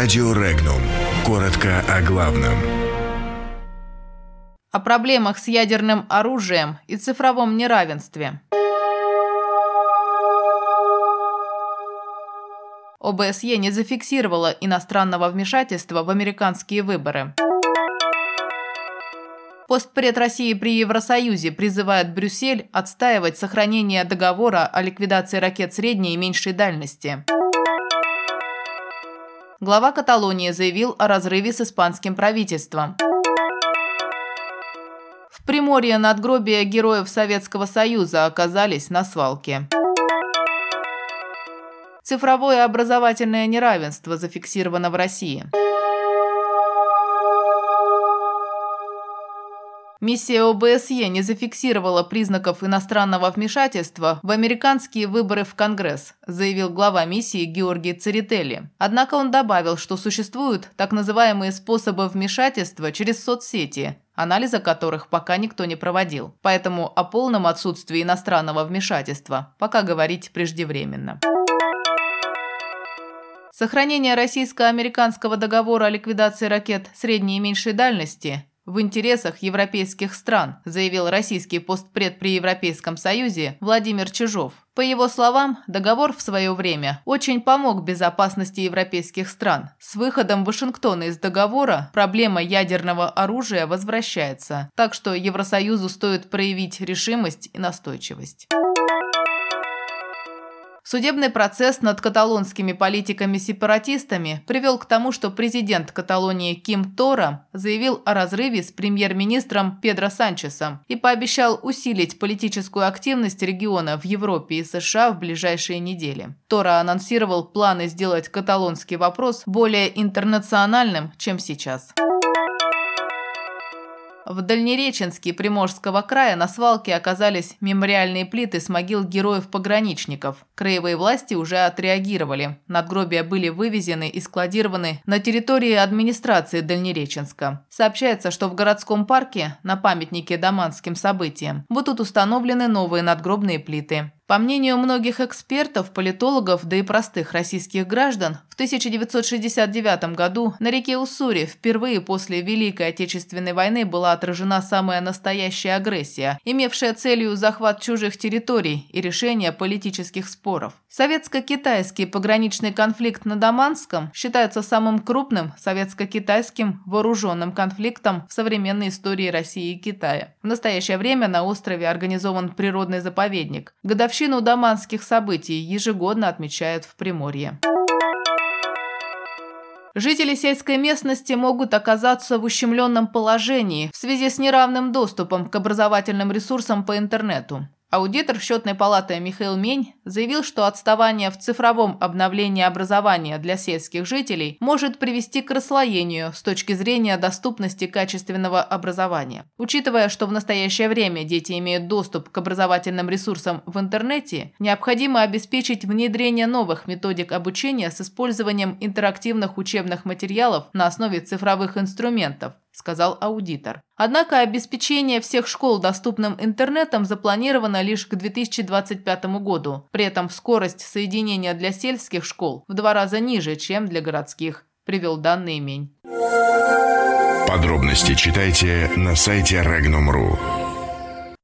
Радио Регнум. Коротко о главном. О проблемах с ядерным оружием и цифровом неравенстве. ОБСЕ не зафиксировала иностранного вмешательства в американские выборы. Постпред России при Евросоюзе призывает Брюссель отстаивать сохранение договора о ликвидации ракет средней и меньшей дальности. Глава Каталонии заявил о разрыве с испанским правительством. В Приморье надгробия героев Советского Союза оказались на свалке. Цифровое образовательное неравенство зафиксировано в России. Миссия ОБСЕ не зафиксировала признаков иностранного вмешательства в американские выборы в Конгресс, заявил глава миссии Георгий Церетели. Однако он добавил, что существуют так называемые способы вмешательства через соцсети, анализа которых пока никто не проводил. Поэтому о полном отсутствии иностранного вмешательства пока говорить преждевременно. Сохранение российско-американского договора о ликвидации ракет средней и меньшей дальности в интересах европейских стран, заявил российский постпред при Европейском Союзе Владимир Чижов. По его словам, договор в свое время очень помог безопасности европейских стран. С выходом Вашингтона из договора проблема ядерного оружия возвращается, так что Евросоюзу стоит проявить решимость и настойчивость. Судебный процесс над каталонскими политиками-сепаратистами привел к тому, что президент Каталонии Ким Тора заявил о разрыве с премьер-министром Педро Санчесом и пообещал усилить политическую активность региона в Европе и США в ближайшие недели. Тора анонсировал планы сделать каталонский вопрос более интернациональным, чем сейчас. В Дальнереченске Приморского края на свалке оказались мемориальные плиты с могил героев-пограничников. Краевые власти уже отреагировали. Надгробия были вывезены и складированы на территории администрации Дальнереченска. Сообщается, что в городском парке на памятнике доманским событиям будут установлены новые надгробные плиты. По мнению многих экспертов, политологов, да и простых российских граждан, в 1969 году на реке Уссури впервые после Великой Отечественной войны была отражена самая настоящая агрессия, имевшая целью захват чужих территорий и решение политических споров. Советско-китайский пограничный конфликт на Даманском считается самым крупным советско-китайским вооруженным конфликтом в современной истории России и Китая. В настоящее время на острове организован природный заповедник. Годовщину даманских событий ежегодно отмечают в Приморье. Жители сельской местности могут оказаться в ущемленном положении в связи с неравным доступом к образовательным ресурсам по интернету. Аудитор счетной палаты Михаил Мень заявил, что отставание в цифровом обновлении образования для сельских жителей может привести к расслоению с точки зрения доступности качественного образования. Учитывая, что в настоящее время дети имеют доступ к образовательным ресурсам в интернете, необходимо обеспечить внедрение новых методик обучения с использованием интерактивных учебных материалов на основе цифровых инструментов, сказал аудитор. Однако обеспечение всех школ доступным интернетом запланировано лишь к 2025 году. При этом скорость соединения для сельских школ в два раза ниже, чем для городских, привел данные Мень. Подробности читайте на сайте Regnum.ru.